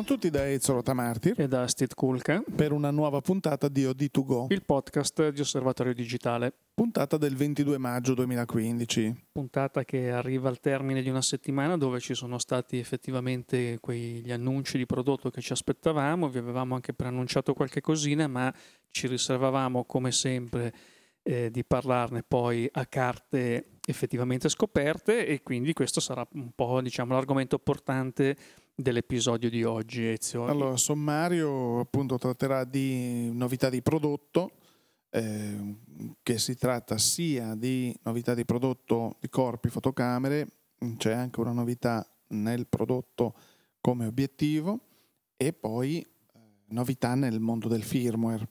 Buongiorno a tutti da Ezio Rotamartir. E da Steve Kulka per una nuova puntata di OD2Go, il podcast di Osservatorio Digitale. Puntata del 22 maggio 2015. Puntata che arriva al termine di una settimana dove ci sono stati effettivamente quegli annunci di prodotto che ci aspettavamo, vi avevamo anche preannunciato qualche cosina, ma ci riservavamo come sempre eh, di parlarne poi a carte effettivamente scoperte. E quindi questo sarà un po' diciamo, l'argomento portante dell'episodio di oggi. Ezio. Allora, sommario appunto tratterà di novità di prodotto, eh, che si tratta sia di novità di prodotto di corpi fotocamere, c'è anche una novità nel prodotto come obiettivo e poi eh, novità nel mondo del firmware,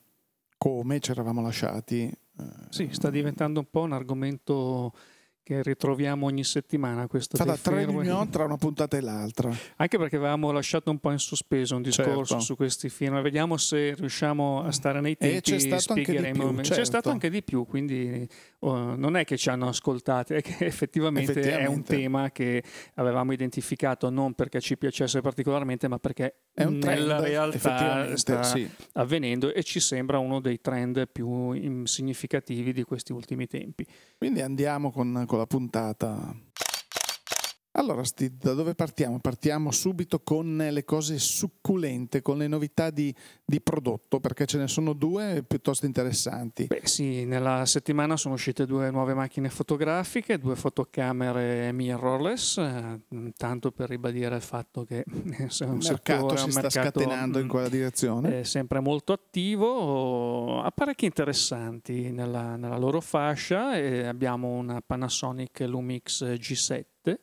come ci eravamo lasciati. Eh, sì, sta diventando un po' un argomento che ritroviamo ogni settimana. Questo Fa da tre riunioni tra una puntata e l'altra. Anche perché avevamo lasciato un po' in sospeso un discorso certo. su questi film. Vediamo se riusciamo a stare nei tempi. E c'è stato anche di più. Certo. C'è stato anche di più, quindi oh, non è che ci hanno ascoltati, è che effettivamente, effettivamente, è un tema che avevamo identificato non perché ci piacesse particolarmente, ma perché è un nella trend, realtà sta sì. avvenendo e ci sembra uno dei trend più significativi di questi ultimi tempi. Quindi andiamo con, con la puntata. Allora, Steve, da dove partiamo? Partiamo subito con le cose succulente, con le novità di, di, prodotto, perché ce ne sono due piuttosto interessanti. Beh sì, nella settimana sono uscite due nuove macchine fotografiche, due fotocamere mirrorless, eh, tanto per ribadire il fatto che il mercato si sta scatenando in quella direzione. È sempre molto attivo, apparecchi interessanti nella, nella loro fascia abbiamo una Panasonic Lumix G7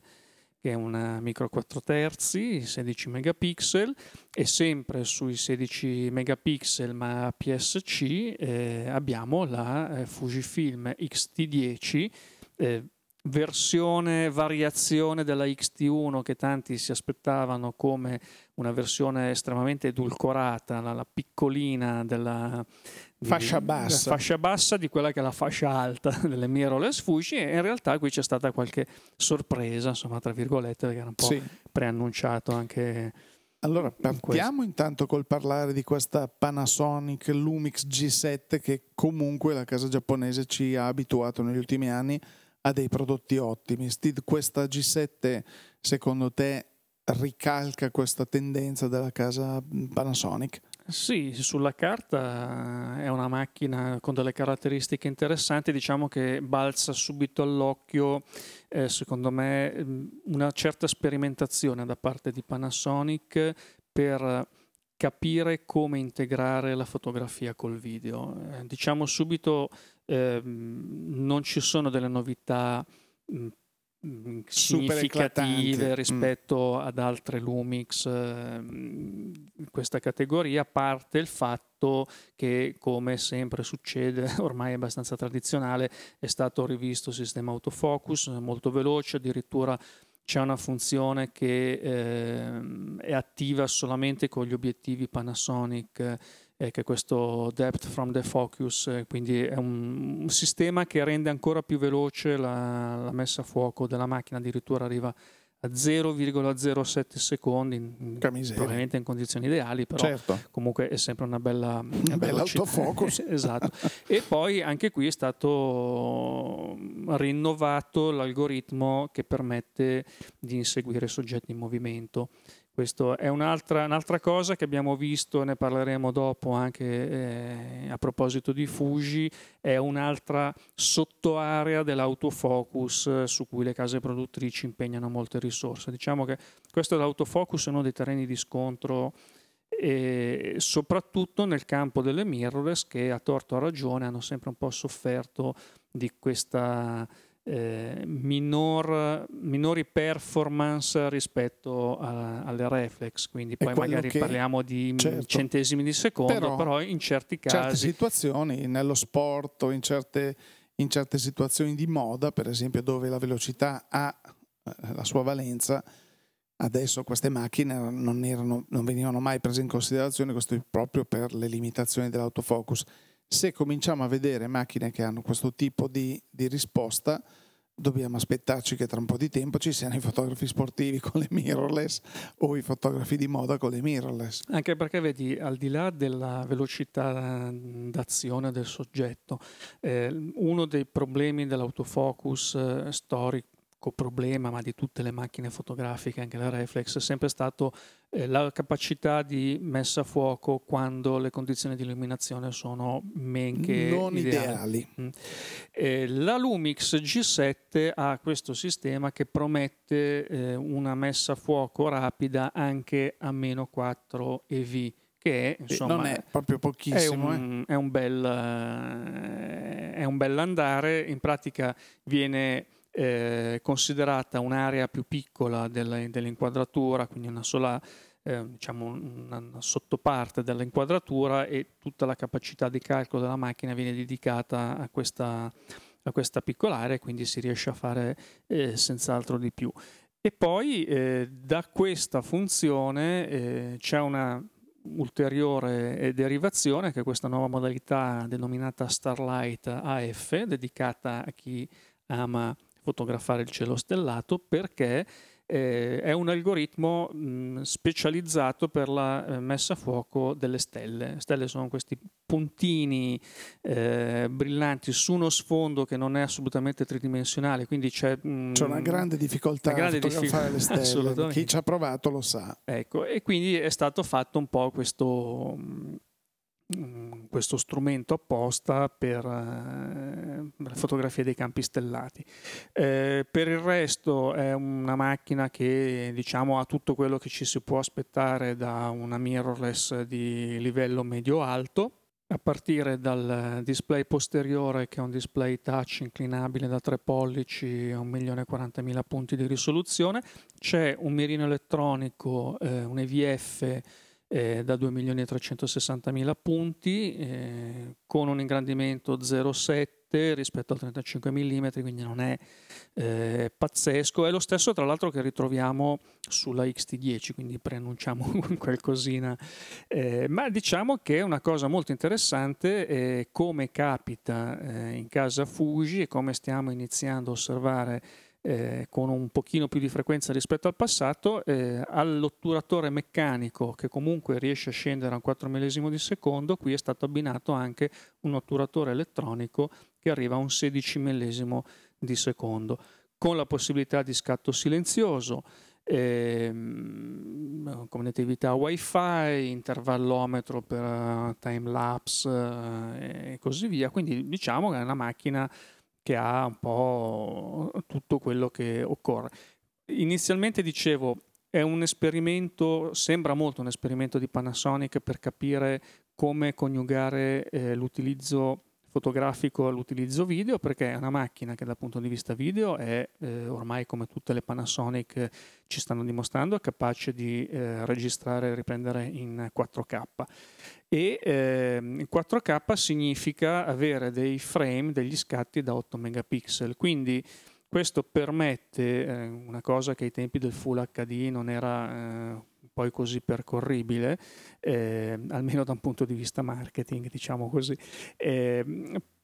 che è una micro 4 terzi, 16 megapixel e sempre sui 16 megapixel ma PSC eh, abbiamo la eh, Fujifilm X-T10 eh, versione, variazione della XT1 che tanti si aspettavano come una versione estremamente edulcorata, la, la piccolina della fascia bassa. fascia bassa di quella che è la fascia alta delle mirrorless Fuji e in realtà qui c'è stata qualche sorpresa, insomma, tra virgolette, perché era un po' sì. preannunciato anche allora, partiamo in intanto col parlare di questa Panasonic Lumix G7 che comunque la casa giapponese ci ha abituato negli ultimi anni a dei prodotti ottimi. Steve, questa G7 secondo te ricalca questa tendenza della casa Panasonic? Sì, sulla carta è una macchina con delle caratteristiche interessanti, diciamo che balza subito all'occhio, eh, secondo me, mm, una certa sperimentazione da parte di Panasonic per capire come integrare la fotografia col video. Eh, diciamo subito, eh, non ci sono delle novità mh, Mm, significative mm. rispetto mm. ad altre Lumix eh, in questa categoria, a parte il fatto che, come sempre succede, ormai è abbastanza tradizionale, è stato rivisto il sistema autofocus molto veloce, addirittura c'è una funzione che eh, è attiva solamente con gli obiettivi Panasonic eh, che è questo depth from the focus, eh, quindi è un, un, sistema che rende ancora più veloce la, la, messa a fuoco della macchina, addirittura arriva a 0,07 secondi, probabilmente in condizioni ideali, però certo. comunque è sempre una bella, una bella autofocus. esatto. e poi anche qui è stato rinnovato l'algoritmo che permette di inseguire soggetti in movimento. Questa è un'altra, un'altra, cosa che abbiamo visto, ne parleremo dopo anche eh, a proposito di Fuji, è un'altra sottoarea dell'autofocus eh, su cui le case produttrici impegnano molte risorse. Diciamo che questo dell'autofocus è uno dei terreni di scontro e soprattutto nel campo delle mirrorless che a torto o a ragione hanno sempre un po' sofferto di questa eh, minor, minori performance rispetto a, alle reflex, quindi poi magari che, parliamo di certo, centesimi di secondo, però, però, in certi casi... certe situazioni, nello sport o in certe, in certe situazioni di moda, per esempio dove la velocità ha eh, la sua valenza, Adesso queste macchine non, erano, non, venivano mai prese in considerazione, questo proprio per le limitazioni dell'autofocus se cominciamo a vedere macchine che hanno questo tipo di, di risposta, dobbiamo aspettarci che tra un po' di tempo ci siano i fotografi sportivi con le mirrorless o i fotografi di moda con le mirrorless. Anche perché vedi, al di là della velocità d'azione del soggetto, eh, uno dei problemi dell'autofocus eh, storico problema, ma di tutte le macchine fotografiche, anche la reflex, è sempre stato eh, la capacità di messa a fuoco quando le condizioni di illuminazione sono men che non ideali. ideali. Mm. Eh, la Lumix G7 ha questo sistema che promette eh, una messa a fuoco rapida anche a meno 4 EV che insomma, non è proprio pochissimo. È un, eh. è un, bel, eh, è un bel andare, in pratica viene eh, considerata un'area più piccola della, dell'inquadratura, quindi una sola eh, diciamo una, una sottoparte dell'inquadratura e tutta la capacità di calcolo della macchina viene dedicata a questa, a questa piccola area quindi si riesce a fare eh, senz'altro di più. E poi eh, da questa funzione eh, c'è una ulteriore eh, derivazione che è questa nuova modalità denominata Starlight AF dedicata a chi ama fotografare il cielo stellato perché eh, è un algoritmo mh, specializzato per la eh, messa a fuoco delle stelle. Le stelle sono questi puntini eh, brillanti su uno sfondo che non è assolutamente tridimensionale, quindi c'è, mh, c'è una grande difficoltà una grande a fotografare difficoltà, le stelle. Chi ci ha provato lo sa. Ecco, e quindi è stato fatto un po' questo mh, Mm, questo strumento apposta per eh, la fotografia dei campi stellati. Eh, per il resto è una macchina che diciamo, ha tutto quello che ci si può aspettare da una mirrorless di livello medio-alto, a partire dal display posteriore che è un display touch inclinabile da 3 pollici a 1.040.000 punti di risoluzione, c'è un mirino elettronico, eh, un EVF eh, da 2.360.000 punti eh, con un ingrandimento 0,7 rispetto al 35 mm, quindi non è eh, pazzesco. È lo stesso tra l'altro che ritroviamo sulla XT10, quindi preannunciamo qualcosina. Eh, ma diciamo che è una cosa molto interessante eh, come capita eh, in casa Fuji e come stiamo iniziando a osservare eh, con un pochino più di frequenza rispetto al passato, eh, all'otturatore meccanico che comunque riesce a scendere a un 4 millesimo di secondo, qui è stato abbinato anche un otturatore elettronico che arriva a un 16 millesimo di secondo, con la possibilità di scatto silenzioso, ehm, connettività wifi, intervallometro per uh, time lapse uh, e così via. Quindi diciamo che è una macchina che ha un po' tutto quello che occorre. Inizialmente dicevo, è un esperimento, sembra molto un esperimento di Panasonic per capire come coniugare eh, l'utilizzo fotografico all'utilizzo video perché è una macchina che dal punto di vista video è eh, ormai come tutte le Panasonic ci stanno dimostrando capace di eh, registrare e riprendere in 4K e eh, 4K significa avere dei frame, degli scatti da 8 megapixel. Quindi questo permette eh, una cosa che ai tempi del Full HD non era eh, poi così percorribile, eh, almeno da un punto di vista marketing, diciamo così, eh,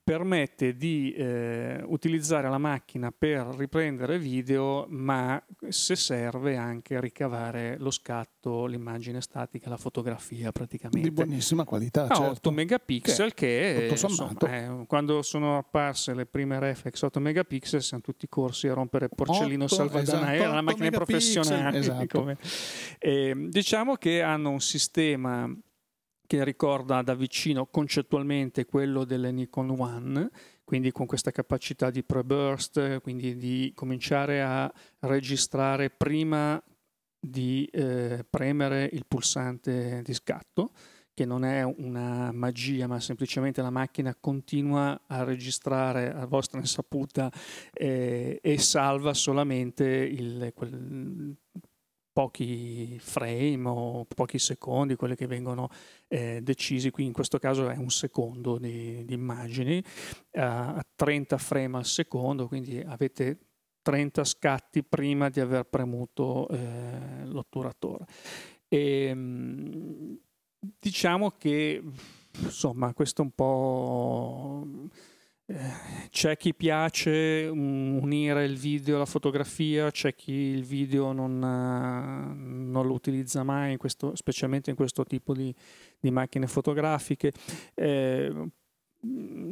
permette di eh, utilizzare la macchina per riprendere video, ma se serve anche ricavare lo scatto, l'immagine statica, la fotografia praticamente. Di buonissima qualità, a certo. 8 megapixel che, che insomma, eh, quando sono apparse le prime reflex 8 megapixel siamo tutti corsi a rompere porcellino 8, salvadanaio, esatto, era una macchina professionale. Esatto. Eh, diciamo che hanno un sistema che ricorda da vicino concettualmente quello delle Nikon One, quindi con questa capacità di pre-burst, quindi di cominciare a registrare prima di eh, premere il pulsante di scatto, che non è una magia, ma semplicemente la macchina continua a registrare a vostra insaputa eh, e salva solamente il, quel pochi frame o pochi secondi, quelli che vengono eh, decisi, qui in questo caso è un secondo di, di immagini, a 30 frame al secondo, quindi avete 30 scatti prima di aver premuto eh, l'otturatore. E, ehm, diciamo che insomma questo è un po' c'è chi piace unire il video alla fotografia, c'è chi il video non, non lo utilizza mai, in questo, specialmente in questo tipo di, di macchine fotografiche. Eh,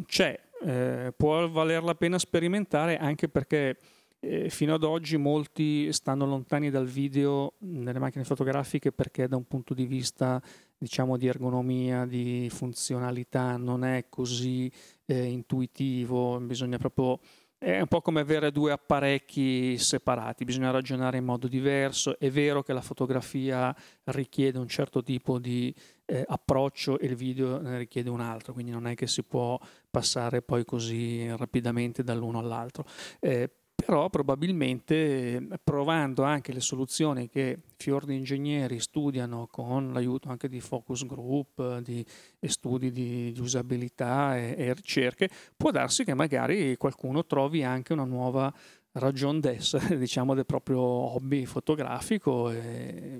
c'è, eh, può valer la pena sperimentare anche perché eh, fino ad oggi molti stanno lontani dal video nelle macchine fotografiche perché da un punto di vista diciamo di ergonomia, di funzionalità non è così eh, intuitivo, bisogna proprio è un po' come avere due apparecchi separati, bisogna ragionare in modo diverso. È vero che la fotografia richiede un certo tipo di eh, approccio e il video ne richiede un altro, quindi non è che si può passare poi così rapidamente dall'uno all'altro. Eh, però probabilmente provando anche le soluzioni che fior di ingegneri studiano con l'aiuto anche di focus group, di studi di, usabilità e, e, ricerche, può darsi che magari qualcuno trovi anche una nuova ragione d'essere, diciamo, del proprio hobby fotografico e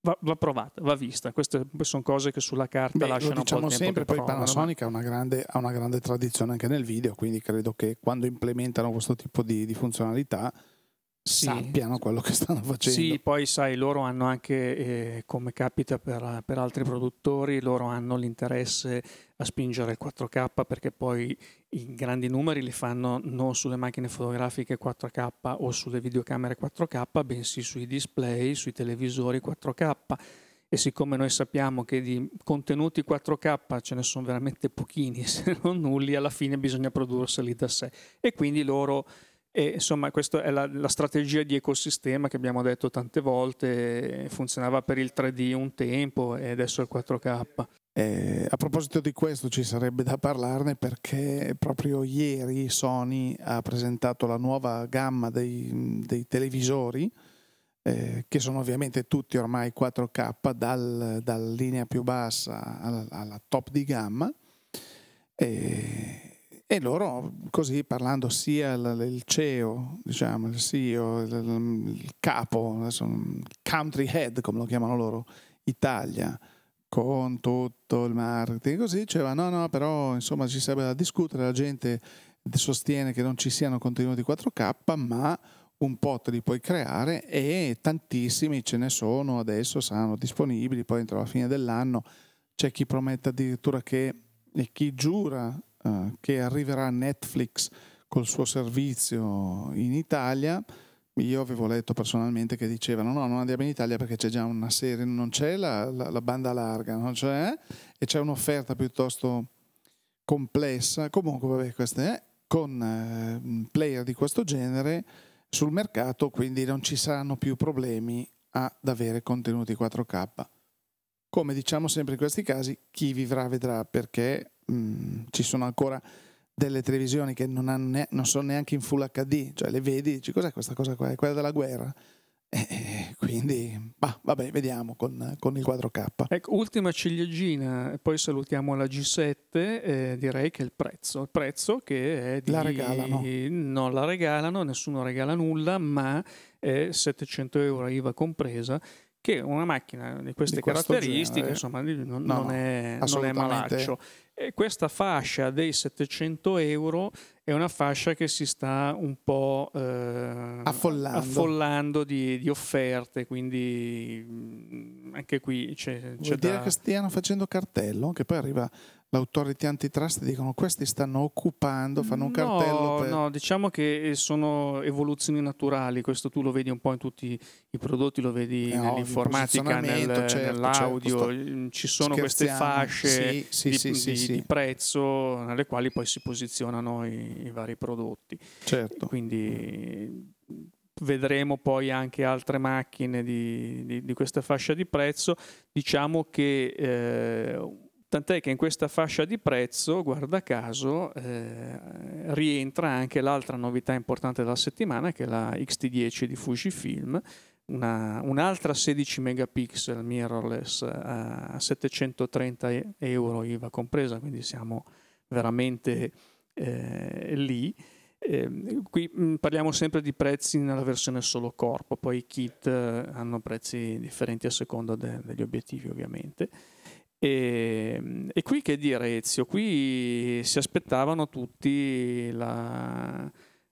Va, va, provata, va vista. Queste sono cose che sulla carta Beh, lasciano diciamo un po' sempre, poi provano, Panasonic ma... ha, una grande, ha una grande tradizione anche nel video, quindi credo che quando implementano questo tipo di, di funzionalità sì. sappiano quello che stanno facendo. Sì, poi sai, loro hanno anche, eh, come capita per, per, altri produttori, loro hanno l'interesse a spingere il 4K perché poi i grandi numeri li fanno non sulle macchine fotografiche 4K o sulle videocamere 4K, bensì sui display, sui televisori 4K. E siccome noi sappiamo che di contenuti 4K ce ne sono veramente pochini, se non nulli, alla fine bisogna produrseli da sé. E quindi loro e insomma, questa è la, la, strategia di ecosistema che abbiamo detto tante volte, funzionava per il 3D un tempo e adesso è il 4K. Eh, a proposito di questo ci sarebbe da parlarne perché proprio ieri Sony ha presentato la nuova gamma dei, dei televisori eh, che sono ovviamente tutti ormai 4K dal, dalla linea più bassa alla, alla top di gamma. Eh, e loro, così parlando sia il, CEO, diciamo, il CEO, il, capo, country head come lo chiamano loro, Italia, con tutto il marketing, così diceva no, no, però insomma ci sarebbe da discutere, la gente sostiene che non ci siano contenuti 4K, ma un po' te li puoi creare e tantissimi ce ne sono adesso, saranno disponibili, poi entro la fine dell'anno. C'è chi promette addirittura che e chi giura uh, che arriverà Netflix col suo servizio in Italia. Io avevo letto personalmente che dicevano no, non andiamo in Italia perché c'è già una serie, non c'è la, la, la banda larga, non c'è, e c'è un'offerta piuttosto complessa. Comunque, vabbè, questa è con eh, player di questo genere sul mercato, quindi non ci saranno più problemi ad avere contenuti 4K. Come diciamo sempre in questi casi, chi vivrà vedrà perché mh, mm, ci sono ancora delle televisioni che non, ne- non, sono neanche in full HD, cioè le vedi, dici cos'è questa cosa qua? È quella della guerra. E quindi, bah, vabbè, vediamo con, con, il 4K. Ecco, ultima ciliegina, poi salutiamo la G7, eh, direi che è il prezzo. Il prezzo che è di... La regalano. Non la regalano, nessuno regala nulla, ma è 700 euro IVA compresa che una macchina di queste di caratteristiche insomma, non, no, non, è, non è malaccio. E questa fascia dei 700 euro è una fascia che si sta un po' eh, affollando, affollando di, di, offerte, quindi mm, anche qui c'è, c'è Vuol da... dire che stiano facendo cartello, che poi arriva l'autority antitrust dicono questi stanno occupando, fanno un cartello no, per... No, diciamo che sono evoluzioni naturali, questo tu lo vedi un po' in tutti i prodotti, lo vedi eh, nell'informatica, nel, certo, nell'audio, certo, ci sono queste fasce sì, sì, di, sì, di, di, prezzo nelle quali poi si posizionano i, i vari prodotti. Certo. Quindi vedremo poi anche altre macchine di, di, di, questa fascia di prezzo. Diciamo che eh, Tant'è che in questa fascia di prezzo, guarda caso, eh, rientra anche l'altra novità importante della settimana, che è la XT10 di Fujifilm, una, un'altra 16 megapixel mirrorless a 730 euro IVA compresa, quindi siamo veramente eh, lì. Eh, qui mh, parliamo sempre di prezzi nella versione solo corpo, poi i kit eh, hanno prezzi differenti a seconda de- degli obiettivi ovviamente E, e, qui che dire Ezio? Qui si aspettavano tutti la,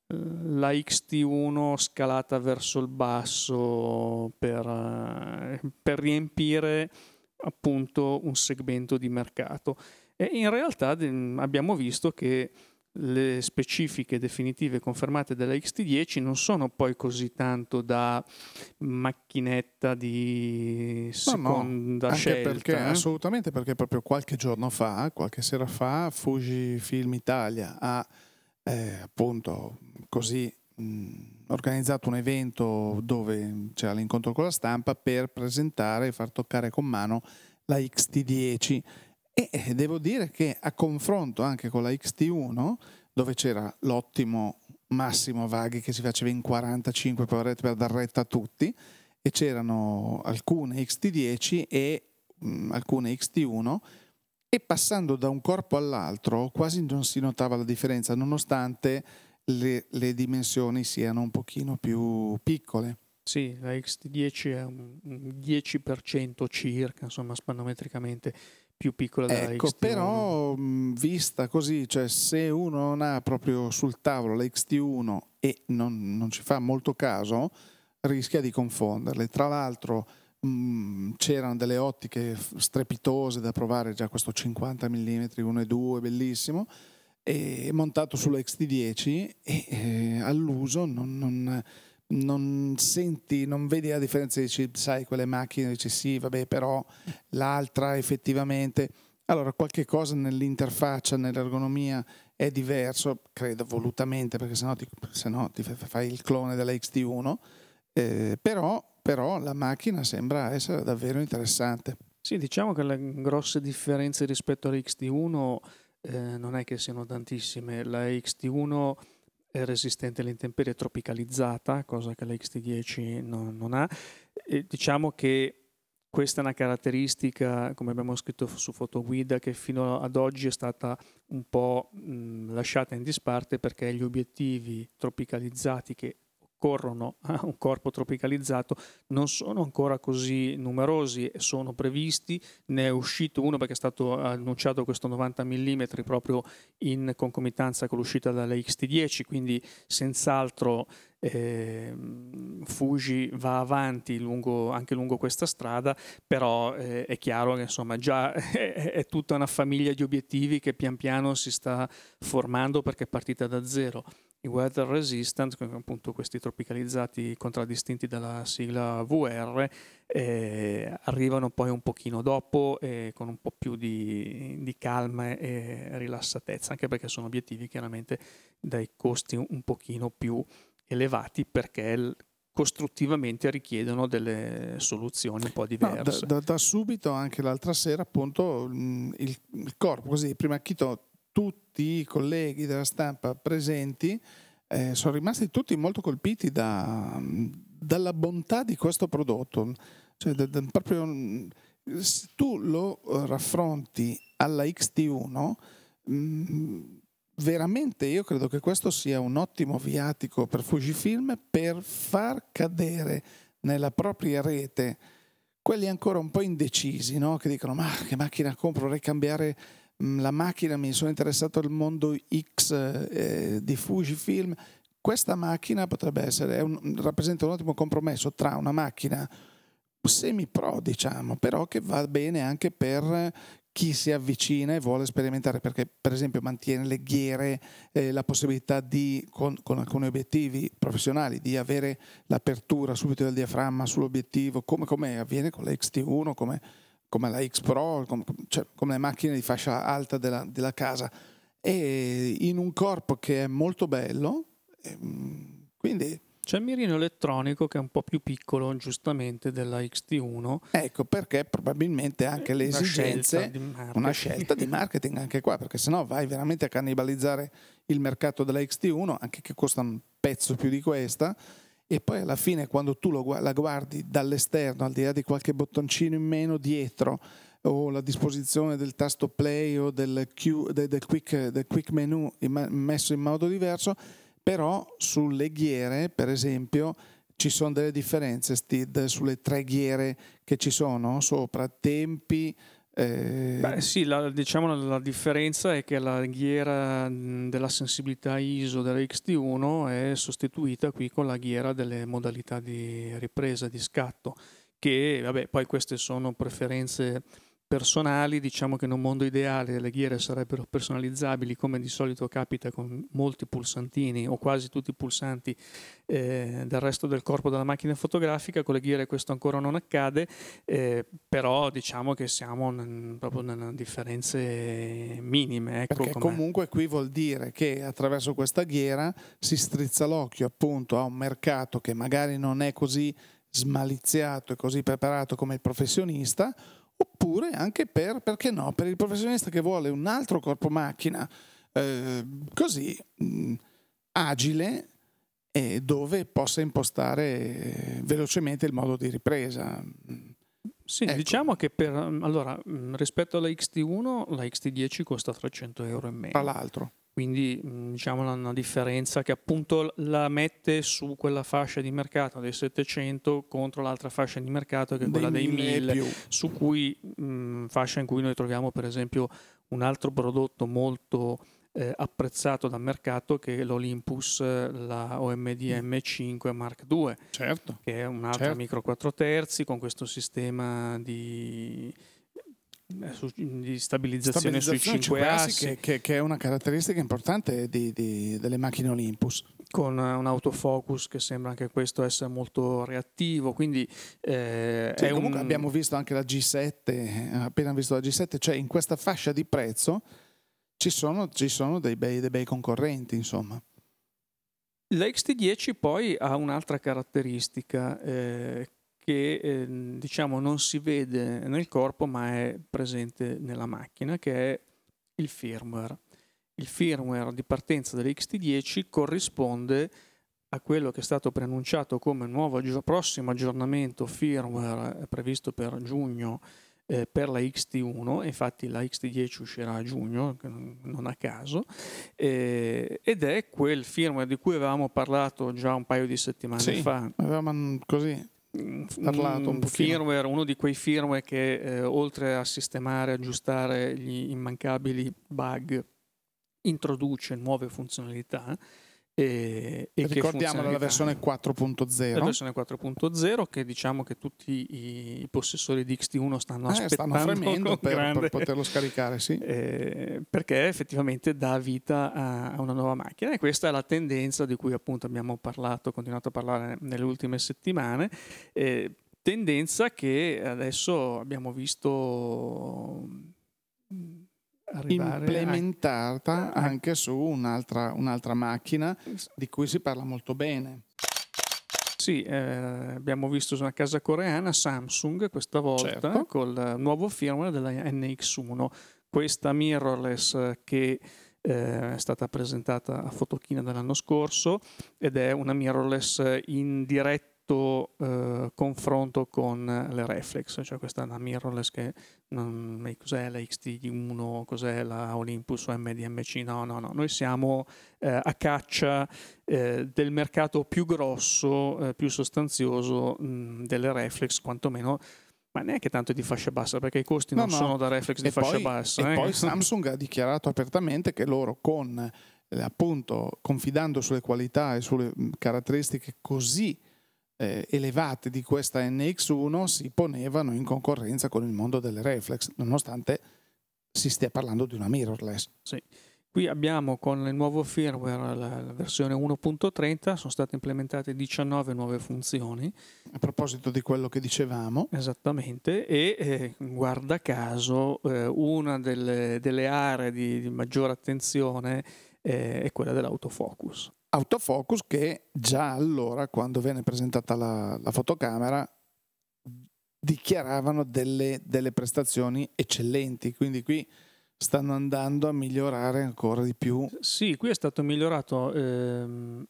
la XT1 scalata verso il basso per, per riempire appunto un segmento di mercato. E in realtà abbiamo visto che le specifiche definitive confermate della XT10 non sono poi così tanto da macchinetta di seconda no, no, scelta. Perché, eh? Assolutamente, perché proprio qualche giorno fa, qualche sera fa, Fujifilm Italia ha eh, appunto così mh, organizzato un evento dove c'era l'incontro con la stampa per presentare e far toccare con mano la XT10 e devo dire che a confronto anche con la XT1, dove c'era l'ottimo Massimo Vaghi che si faceva in 45 poveretti per dar retta a tutti, e c'erano alcune XT10 e mh, alcune XT1, e passando da un corpo all'altro quasi non si notava la differenza, nonostante le, le dimensioni siano un pochino più piccole. Sì, la XT10 è un 10% circa, insomma, spannometricamente più piccola della ecco, XT1. però vista così, cioè se uno non ha proprio sul tavolo la XT1 e non, non ci fa molto caso, rischia di confonderle. Tra l'altro mh, c'erano delle ottiche strepitose da provare, già questo 50 mm 1.2, bellissimo, e montato sulla XT10 e eh, all'uso non, non non senti, non vedi la differenza, dici, sai, quelle macchine, dici sì, vabbè, però l'altra effettivamente... Allora, qualche cosa nell'interfaccia, nell'ergonomia è diverso, credo volutamente, perché sennò ti, sennò ti fai il clone della XT1, eh, però, però la macchina sembra essere davvero interessante. Sì, diciamo che le grosse differenze rispetto alla XT1 eh, non è che siano tantissime. La XT1 è resistente all'intemperie tropicalizzata, cosa che la XT10 non, non ha. E diciamo che questa è una caratteristica, come abbiamo scritto su Fotoguida, che fino ad oggi è stata un po' mh, lasciata in disparte perché gli obiettivi tropicalizzati che corrono a un corpo tropicalizzato non sono ancora così numerosi, sono previsti, ne è uscito uno perché è stato annunciato questo 90 mm proprio in concomitanza con l'uscita dalla XT10, quindi senz'altro eh, Fuji va avanti lungo, anche lungo questa strada, però eh, è chiaro che insomma già è tutta una famiglia di obiettivi che pian piano si sta formando perché è partita da zero i weather resistant, appunto questi tropicalizzati contraddistinti dalla sigla VR, eh, arrivano poi un pochino dopo eh, con un po' più di, di, calma e rilassatezza, anche perché sono obiettivi chiaramente dai costi un pochino più elevati perché costruttivamente richiedono delle soluzioni un po' diverse. No, da, da, da, subito, anche l'altra sera, appunto, il, il corpo, così, prima chito tutti i colleghi della stampa presenti eh, sono rimasti tutti molto colpiti da, dalla bontà di questo prodotto. Cioè, da, da, proprio, se tu lo raffronti alla XT1, mh, mm, veramente io credo che questo sia un ottimo viatico per Fujifilm per far cadere nella propria rete quelli ancora un po' indecisi, no? che dicono ma che macchina compro, vorrei cambiare Mm, la macchina, mi sono interessato al mondo X eh, di Fujifilm, questa macchina potrebbe essere, un, rappresenta un ottimo compromesso tra una macchina semi-pro, diciamo, però che va bene anche per chi si avvicina e vuole sperimentare, perché per esempio mantiene le ghiere, eh, la possibilità di, con, con, alcuni obiettivi professionali, di avere l'apertura subito del diaframma sull'obiettivo, come, come avviene con la XT1, come come la X Pro, come, cioè, come le macchine di fascia alta della, della, casa, e in un corpo che è molto bello, ehm, quindi... C'è il mirino elettronico che è un po' più piccolo, giustamente, della XT1. Ecco, perché probabilmente anche le una esigenze, scelta una scelta di marketing anche qua, perché sennò vai veramente a cannibalizzare il mercato della XT1, anche che costa un pezzo più di questa, e poi alla fine quando tu lo, la guardi dall'esterno, al di là di qualche bottoncino in meno dietro o la disposizione del tasto play o del, Q, del, quick, del quick menu messo in modo diverso, però sulle ghiere, per esempio, ci sono delle differenze, Steve, sulle tre ghiere che ci sono sopra, tempi, Eh... Beh, sì, la, diciamo la differenza è che la ghiera della sensibilità ISO della XT1 è sostituita qui con la ghiera delle modalità di ripresa, di scatto, che vabbè, poi queste sono preferenze personali, diciamo che in un mondo ideale le ghiere sarebbero personalizzabili come di solito capita con molti pulsantini o quasi tutti i pulsanti eh, del resto del corpo della macchina fotografica, con le ghiere questo ancora non accade, eh, però diciamo che siamo n- proprio nelle differenze minime. Ecco Perché com'è. comunque qui vuol dire che attraverso questa ghiera si strizza l'occhio appunto a un mercato che magari non è così smaliziato e così preparato come il professionista, oppure anche per, perché no, per il professionista che vuole un altro corpo macchina eh, così mh, agile e dove possa impostare velocemente il modo di ripresa. Sì, Ecco. diciamo che per, allora, rispetto alla XT1, la XT10 costa 300 euro in meno. Tra l'altro, Quindi diciamo una, differenza che appunto la mette su quella fascia di mercato dei 700 contro l'altra fascia di mercato che è quella dei 1000 e 1000, più. su cui mh, fascia in cui noi troviamo per esempio un altro prodotto molto eh, apprezzato dal mercato che è l'Olympus, eh, la OMD M5 Mark II, Certo. che è un'altra Certo. micro 4 terzi con questo sistema di, di stabilizzazione, sui Stabilizzazione 5 assi, Che, che- che è una caratteristica importante di- di- delle macchine Olympus. con un autofocus che sembra anche questo essere molto reattivo, quindi eh, Sì, è comunque un... abbiamo visto anche la G7, eh, appena visto la G7, cioè in questa fascia di prezzo ci sono, ci sono dei, bei, dei bei concorrenti, insomma. La XT10 poi ha un'altra caratteristica eh, che eh, diciamo non si vede nel corpo ma è presente nella macchina, che è il firmware. Il firmware di partenza dell'XT10 corrisponde a quello che è stato preannunciato come nuovo prossimo aggiornamento firmware eh, previsto per giugno eh, per la XT1, infatti la XT10 uscirà a giugno, non non a caso, eh, ed è quel firmware di cui avevamo parlato già un paio di settimane Sì. fa. Avevamo così parlato un pochino. firmware, uno di quei firmware che eh, oltre a sistemare, aggiustare gli immancabili bug, introduce nuove funzionalità. E, e che Ricordiamo la versione la 4.0. versione 4.0 che diciamo che tutti i, i possessori di XT1 stanno Eh, aspettando stanno per, grande- per poterlo scaricare, sì. eh, perché effettivamente dà vita a, a una nuova macchina e questa è la tendenza di cui appunto abbiamo parlato, continuato a parlare nelle ultime settimane, eh, tendenza che adesso abbiamo visto mm, implementata a- anche su un'altra, un'altra macchina di cui si parla molto bene. Sì, eh, abbiamo visto una casa coreana Samsung questa volta Certo. col nuovo firmware della NX1, questa mirrorless che eh, è stata presentata a Fotochina dell'anno scorso ed è una mirrorless in diretto eh, confronto con le reflex, cioè questa è una mirrorless che non cos'è la XT1, cos'è la Olympus o MDMC, no, no, no, noi siamo eh, a caccia eh, del mercato più grosso, eh, più sostanzioso mh, delle reflex, quantomeno, ma neanche tanto di fascia bassa, perché i costi No, non no. sono da reflex di E fascia poi, bassa. e eh. poi Samsung ha dichiarato apertamente che loro con eh, appunto confidando sulle qualità e sulle caratteristiche così eh, elevate di questa NX1 si ponevano in concorrenza con il mondo delle reflex, nonostante si stia parlando di una mirrorless. Qui abbiamo con il nuovo firmware, la, la versione 1.30, sono state implementate 19 nuove funzioni, A proposito di quello che dicevamo, esattamente, e eh, guarda caso eh, una delle, delle aree di, di maggiore attenzione eh, è quella dell'autofocus. Autofocus che già allora, quando venne presentata la, la fotocamera, dichiaravano delle, delle prestazioni eccellenti, quindi qui stanno andando a migliorare ancora di più. Sì, qui è stato migliorato ehm,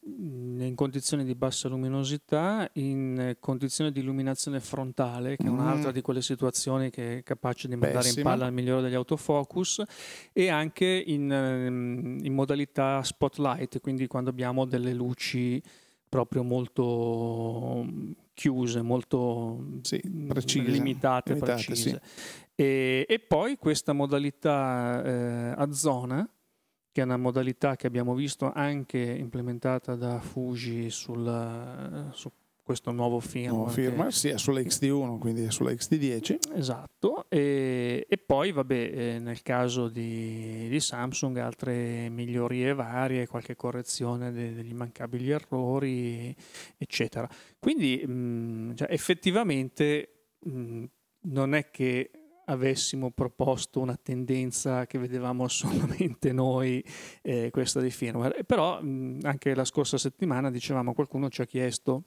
in condizioni di bassa luminosità, in condizioni di illuminazione frontale, che è Mm. un'altra di quelle situazioni che è capace di mandare in Pessima. palla il migliore degli autofocus, e anche in, ehm, in modalità spotlight, quindi quando abbiamo delle luci proprio molto chiuse, molto sì, precise, limitate, limitate precise. Sì. E, e, poi questa modalità eh, a zona, che è una modalità che abbiamo visto anche implementata da Fuji sul, su questo nuovo firmware. Nuovo firmware, che... sia sulla XT1, quindi sulla XT10. Esatto, e, e poi vabbè, eh, nel caso di, di, Samsung altre migliorie varie, qualche correzione de, degli immancabili errori, eccetera. Quindi mh, cioè, effettivamente mh, non è che avessimo proposto una tendenza che vedevamo solamente noi, eh, questa di firmware. Però mh, anche la scorsa settimana dicevamo qualcuno ci ha chiesto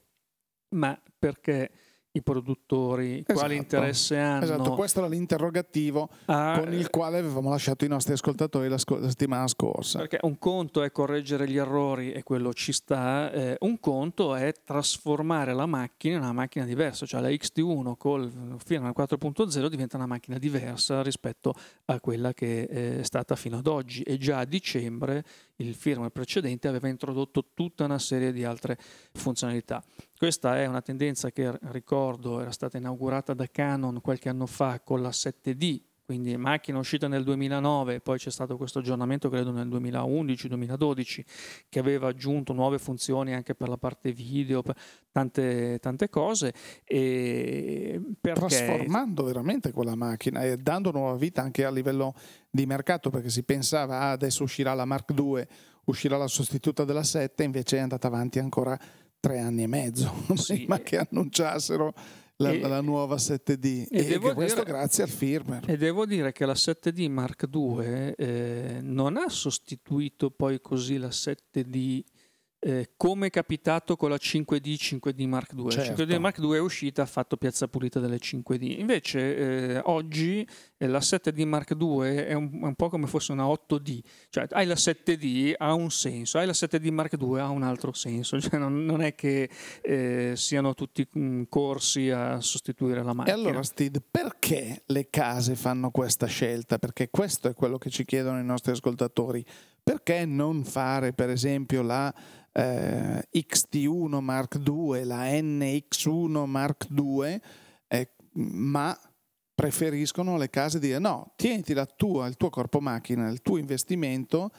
ma perché i produttori, esatto, quale interesse hanno. Esatto, questo era l'interrogativo a, con il quale avevamo lasciato i nostri ascoltatori la, sc- la, settimana scorsa. Perché un conto è correggere gli errori e quello ci sta, eh, un conto è trasformare la macchina in una macchina diversa, cioè la XT1 col firmware 4.0 diventa una macchina diversa rispetto a quella che è stata fino ad oggi e già a dicembre il firmware precedente aveva introdotto tutta una serie di altre funzionalità. Questa è una tendenza che ricordo era stata inaugurata da Canon qualche anno fa con la 7D, quindi macchina uscita nel 2009, poi c'è stato questo aggiornamento credo nel 2011-2012 che aveva aggiunto nuove funzioni anche per la parte video, tante, tante cose. E. Trasformando veramente quella macchina e dando nuova vita anche a livello di mercato perché si pensava ah, adesso uscirà la Mark II, uscirà la sostituta della 7, invece è andata avanti ancora tre anni e mezzo sì. prima che annunciassero la, e, la nuova 7D e, e questo dire, grazie al firmware. E devo dire che la 7D Mark II eh, non ha sostituito poi così la 7D eh, come è capitato con la 5D 5D Mark II. Certo. La 5D Mark II è uscita, ha fatto piazza pulita delle 5D. Invece eh, oggi eh, la 7D Mark II è un, è un, po' come fosse una 8D. Cioè hai la 7D ha un senso, hai la 7D Mark II ha un altro senso. Cioè, non, non, è che eh, siano tutti mh, mm, corsi a sostituire la macchina. E allora Steve, perché le case fanno questa scelta? Perché questo è quello che ci chiedono i nostri ascoltatori. Perché non fare per esempio la eh, XT1 Mark II, la NX1 Mark II, eh, ma preferiscono le case dire no, tieniti la tua, il tuo corpo macchina, il tuo investimento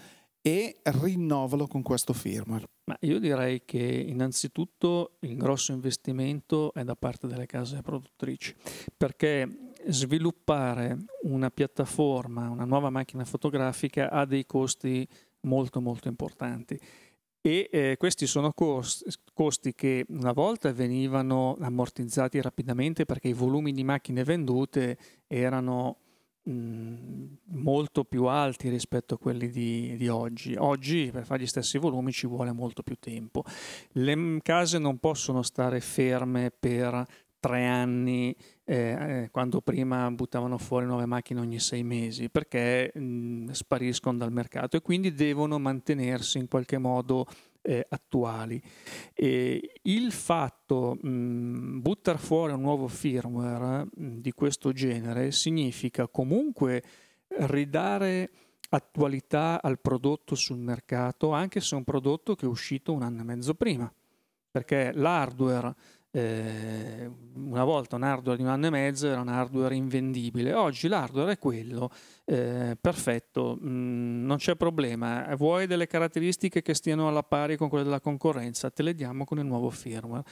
e rinnovalo con questo firmware. Ma io direi che innanzitutto il grosso investimento è da parte delle case produttrici, perché sviluppare una piattaforma, una nuova macchina fotografica ha dei costi molto molto importanti e eh, questi sono costi, costi, che una volta venivano ammortizzati rapidamente perché i volumi di macchine vendute erano mh, molto più alti rispetto a quelli di, di, oggi. Oggi per fare gli stessi volumi ci vuole molto più tempo. Le case non possono stare ferme per tre anni eh, eh, quando prima buttavano fuori nuove macchine ogni sei mesi perché mh, spariscono dal mercato e quindi devono mantenersi in qualche modo eh, attuali. E il fatto mh, buttare fuori un nuovo firmware mh, di questo genere significa comunque ridare attualità al prodotto sul mercato anche se è un prodotto che è uscito un anno e mezzo prima perché l'hardware eh, una volta un hardware di un anno e mezzo era un hardware invendibile, oggi l'hardware è quello, eh, perfetto, mh, mm, non c'è problema, vuoi delle caratteristiche che stiano alla pari con quelle della concorrenza, te le diamo con il nuovo firmware.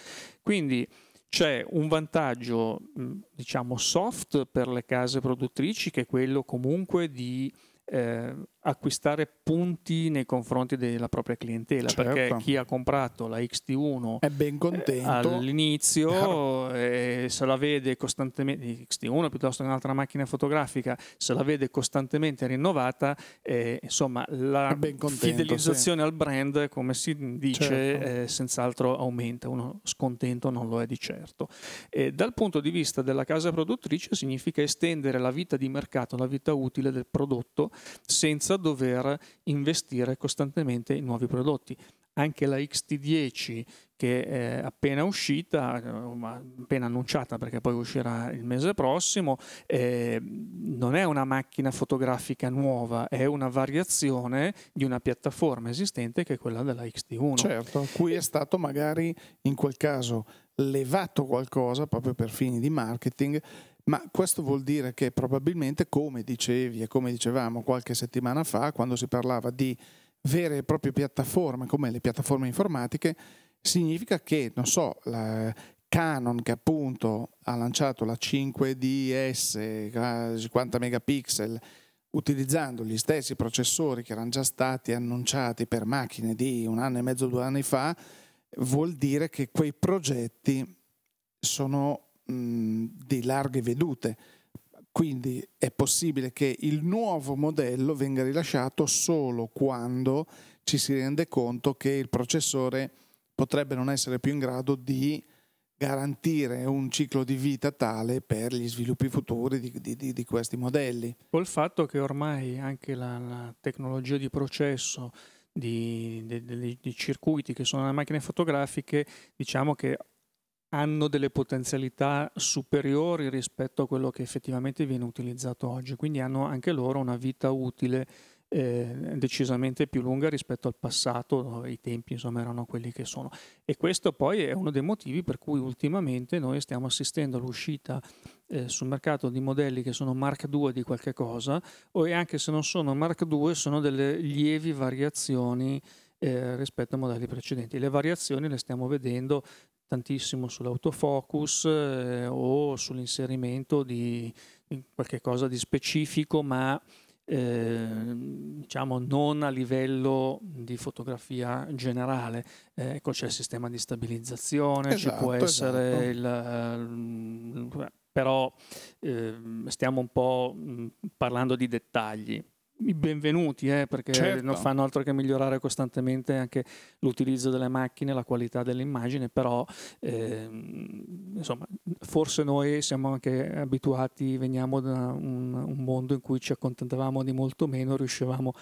Quindi c'è un vantaggio, mm, diciamo, soft per le case produttrici che è quello comunque di eh, acquistare punti nei confronti della propria clientela certo. perché chi ha comprato la XT1 è ben contento all'inizio eh, se la vede costantemente XT1 piuttosto che un'altra macchina fotografica se la vede costantemente rinnovata eh, insomma la contento, fidelizzazione sì. al brand come si dice certo. Eh, senz'altro aumenta uno scontento non lo è di certo e dal punto di vista della casa produttrice significa estendere la vita di mercato la vita utile del prodotto senza dover investire costantemente in nuovi prodotti. anche la XT10 che è appena uscita, appena annunciata perché poi uscirà il mese prossimo, eh, non è una macchina fotografica nuova, è una variazione di una piattaforma esistente che è quella della XT1. Certo, cui è stato magari in quel caso levato qualcosa proprio per fini di marketing, ma questo vuol dire che probabilmente, come dicevi e come dicevamo qualche settimana fa, quando si parlava di vere e proprie piattaforme come le piattaforme informatiche, significa che, non so, la Canon che appunto ha lanciato la 5DS 50 megapixel utilizzando gli stessi processori che erano già stati annunciati per macchine di un anno e mezzo, due anni fa, vuol dire che quei progetti sono mh, di larghe vedute. Quindi è possibile che il nuovo modello venga rilasciato solo quando ci si rende conto che il processore potrebbe non essere più in grado di garantire un ciclo di vita tale per gli sviluppi futuri di, di, di questi modelli. Col fatto che ormai anche la, la tecnologia di processo di, di, circuiti che sono nelle macchine fotografiche, diciamo che hanno delle potenzialità superiori rispetto a quello che effettivamente viene utilizzato oggi, quindi hanno anche loro una vita utile eh, decisamente più lunga rispetto al passato, i tempi insomma erano quelli che sono. E questo poi è uno dei motivi per cui ultimamente noi stiamo assistendo all'uscita eh, sul mercato di modelli che sono Mark II di qualche cosa, o anche se non sono Mark II sono delle lievi variazioni eh, rispetto ai modelli precedenti. Le variazioni le stiamo vedendo tantissimo sull'autofocus eh, o sull'inserimento di, di qualche cosa di specifico, ma eh, diciamo non a livello di fotografia generale. Eh, ecco, c'è il sistema di stabilizzazione, esatto, ci può essere esatto. il, però eh, stiamo un po' parlando di dettagli i benvenuti eh, perché certo. non fanno altro che migliorare costantemente anche l'utilizzo delle macchine, la qualità dell'immagine, però eh, insomma, forse noi siamo anche abituati, veniamo da un, un, mondo in cui ci accontentavamo di molto meno, riuscivamo,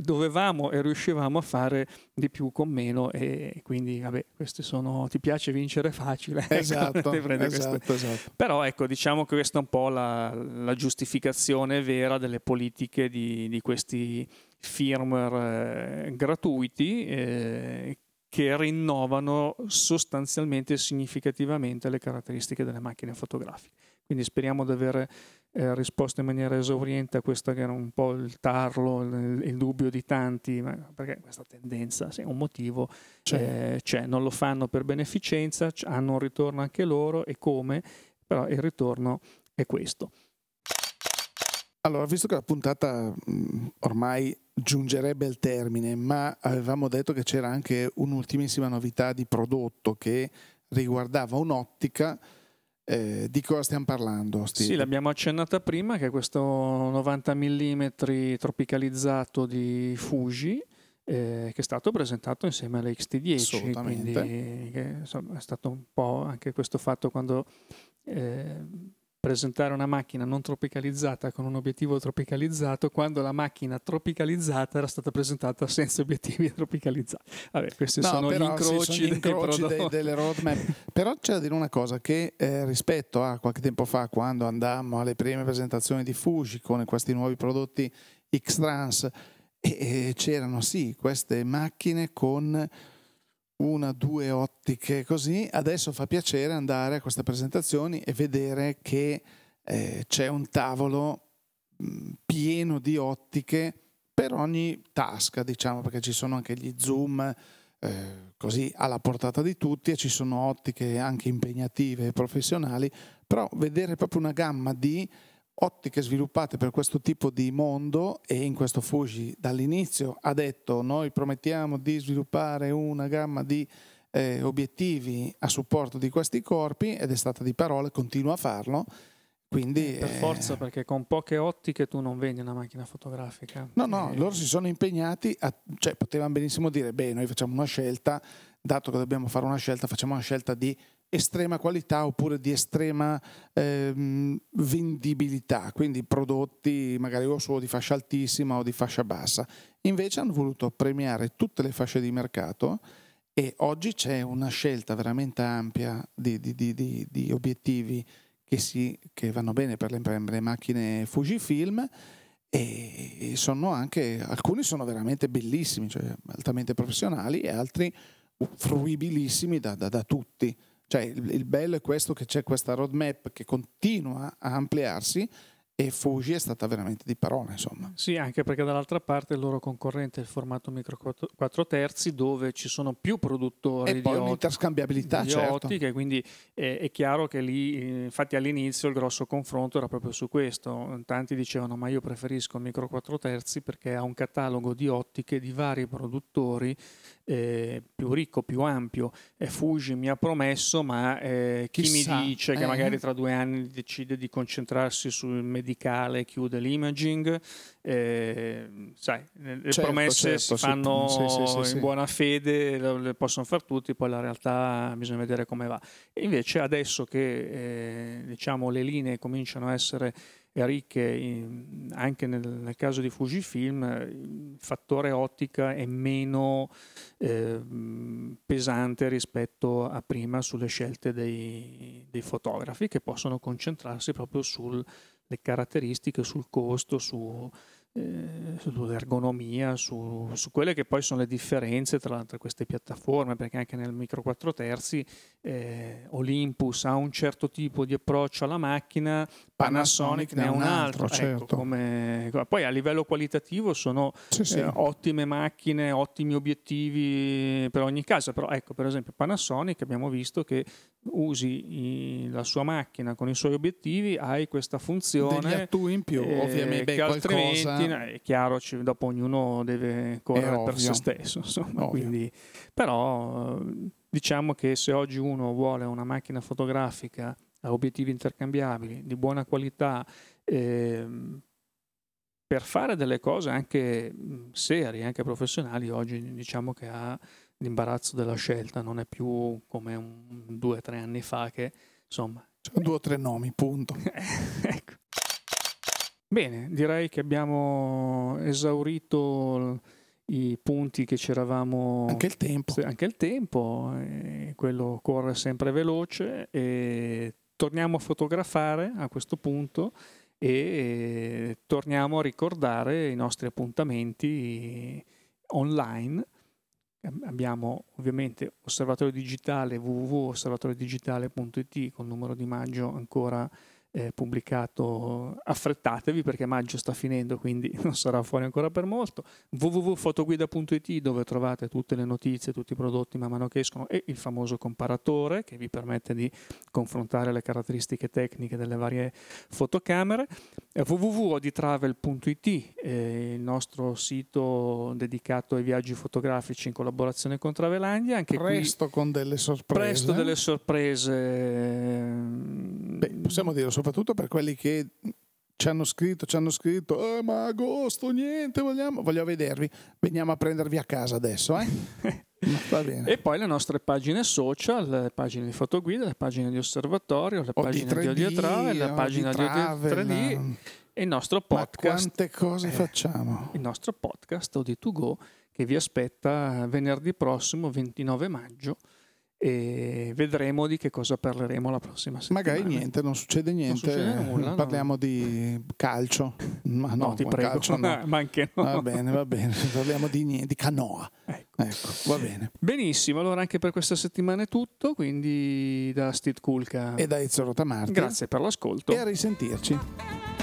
dovevamo e riuscivamo a fare di più con meno e quindi vabbè, questi sono, ti piace vincere facile. Esatto, esatto, esatto. Però ecco, diciamo che questa è un po' la, la giustificazione vera delle politiche di, di questi firmware eh, gratuiti eh, che rinnovano sostanzialmente e significativamente le caratteristiche delle macchine fotografiche. Quindi speriamo di aver eh, risposto in maniera esauriente a questo che era un po' il tarlo, il, il dubbio di tanti, perché questa tendenza, se un motivo c'è. Eh, c'è. non lo fanno per beneficenza, hanno un ritorno anche loro e come, però il ritorno è questo. Allora, visto che la puntata mh, ormai giungerebbe al termine, ma avevamo detto che c'era anche un'ultimissima novità di prodotto che riguardava un'ottica. Eh, di cosa stiamo parlando? Steve? Sì, l'abbiamo accennata prima, che è questo 90 mm tropicalizzato di Fuji, eh, che è stato presentato insieme alla XT10. Quindi che, insomma, è stato un po' anche questo fatto quando eh, presentare una macchina non tropicalizzata con un obiettivo tropicalizzato quando la macchina tropicalizzata era stata presentata senza obiettivi tropicalizzati. Vabbè, questi no, sono gli incroci, sono gli incroci dei, delle roadmap. però c'è da dire una cosa, che eh, rispetto a qualche tempo fa, quando andammo alle prime presentazioni di Fuji con questi nuovi prodotti X-Trans, e, e c'erano sì queste macchine con una, due ottiche così, adesso fa piacere andare a queste presentazioni e vedere che eh, c'è un tavolo mh, pieno di ottiche per ogni tasca, diciamo, perché ci sono anche gli zoom eh, così alla portata di tutti e ci sono ottiche anche impegnative e professionali, però vedere proprio una gamma di ottiche sviluppate per questo tipo di mondo e in questo Fuji dall'inizio ha detto noi promettiamo di sviluppare una gamma di eh, obiettivi a supporto di questi corpi ed è stata di parole, continua a farlo. Quindi, eh, per forza, perché con poche ottiche tu non vendi una macchina fotografica. No, no, e... loro si sono impegnati, a, cioè potevano benissimo dire, beh, noi facciamo una scelta, dato che dobbiamo fare una scelta, facciamo una scelta di estrema qualità oppure di estrema ehm, vendibilità, quindi prodotti magari o solo di fascia altissima o di fascia bassa. Invece hanno voluto premiare tutte le fasce di mercato e oggi c'è una scelta veramente ampia di, di, di, di obiettivi che, si, che, vanno bene per le, per le macchine Fujifilm e sono anche, alcuni sono veramente bellissimi, cioè altamente professionali e altri fruibilissimi da, da, da tutti. Cioè il, il, bello è questo che c'è questa roadmap che continua a ampliarsi e Fuji è stata veramente di parole insomma. Sì, anche perché dall'altra parte il loro concorrente è il formato micro 4 terzi dove ci sono più produttori e poi un'interscambiabilità di certo. ottiche, quindi è, è, chiaro che lì, infatti all'inizio il grosso confronto era proprio su questo, tanti dicevano ma io preferisco micro 4 terzi perché ha un catalogo di ottiche di vari produttori eh, più ricco, più ampio. Eh, Fuji mi ha promesso, ma eh, chi Chissà, mi dice che eh. magari tra due anni decide di concentrarsi sul medicale, chiude l'imaging? Eh, sai, le certo, promesse certo, si fanno sì, sì, sì, in buona fede, le, possono fare tutti, poi la realtà bisogna vedere come va. E invece adesso che diciamo, le linee cominciano a essere ricche anche nel, nel, caso di Fujifilm il fattore ottica è meno eh, pesante rispetto a prima sulle scelte dei, dei fotografi che possono concentrarsi proprio sulle caratteristiche, sul costo, su, eh, sull'ergonomia, su, su, quelle che poi sono le differenze tra, tra, queste piattaforme, perché anche nel micro 4 terzi eh, Olympus ha un certo tipo di approccio alla macchina, Panasonic, ne ha un altro. altro ecco, certo. come, poi a livello qualitativo sono sì, sì. Eh, ottime macchine, ottimi obiettivi per ogni caso, però ecco per esempio Panasonic abbiamo visto che usi i, la sua macchina con i suoi obiettivi, hai questa funzione. Attui in più, eh, ovviamente. Beh, che altrimenti qualcosa... è chiaro, ci, dopo ognuno deve correre per se stesso. Insomma, quindi, però diciamo che se oggi uno vuole una macchina fotografica a obiettivi intercambiabili di buona qualità, eh, per fare delle cose anche serie, anche professionali, oggi diciamo che ha l'imbarazzo della scelta, non è più come un, due o tre anni fa che insomma... Cioè, due o tre nomi, punto. ecco. Bene, direi che abbiamo esaurito i punti che ci eravamo... Anche il tempo. Anche il tempo, quello corre sempre veloce e torniamo a fotografare a questo punto e torniamo a ricordare i nostri appuntamenti online. Abbiamo ovviamente osservatorio digitale www.osservatoriodigitale.it con il numero di maggio ancora eh, pubblicato, affrettatevi perché maggio sta finendo, quindi non sarà fuori ancora per molto. www.fotoguida.it dove trovate tutte le notizie, tutti i prodotti man mano che escono e il famoso comparatore che vi permette di confrontare le caratteristiche tecniche delle varie fotocamere. www.oditravel.it eh, il nostro sito dedicato ai viaggi fotografici in collaborazione con Travelandia. Anche presto qui, con delle sorprese. Presto delle sorprese. Beh, possiamo dire soprattutto per quelli che ci hanno scritto, ci hanno scritto, eh, ma agosto, niente, vogliamo, voglio vedervi, veniamo a prendervi a casa adesso, eh? e poi le nostre pagine social, le pagine di fotoguida, le pagine di osservatorio, le pagine di, 3D, di audio travel, la pagina di, audio 3D e il nostro podcast. Ma quante cose eh, facciamo? Il nostro podcast Odi2Go che vi aspetta venerdì prossimo, 29 maggio e vedremo di che cosa parleremo la prossima settimana. Magari niente, non succede niente, non succede nulla, parliamo no. di calcio. Ma no, no ti prego, calcio, no. ma anche no. Va bene, va bene, parliamo di, niente, di canoa. Ecco. ecco. va bene. Benissimo, allora anche per questa settimana è tutto, quindi da Steve Kulka e da Ezio Rotamarti. Grazie per l'ascolto e a risentirci.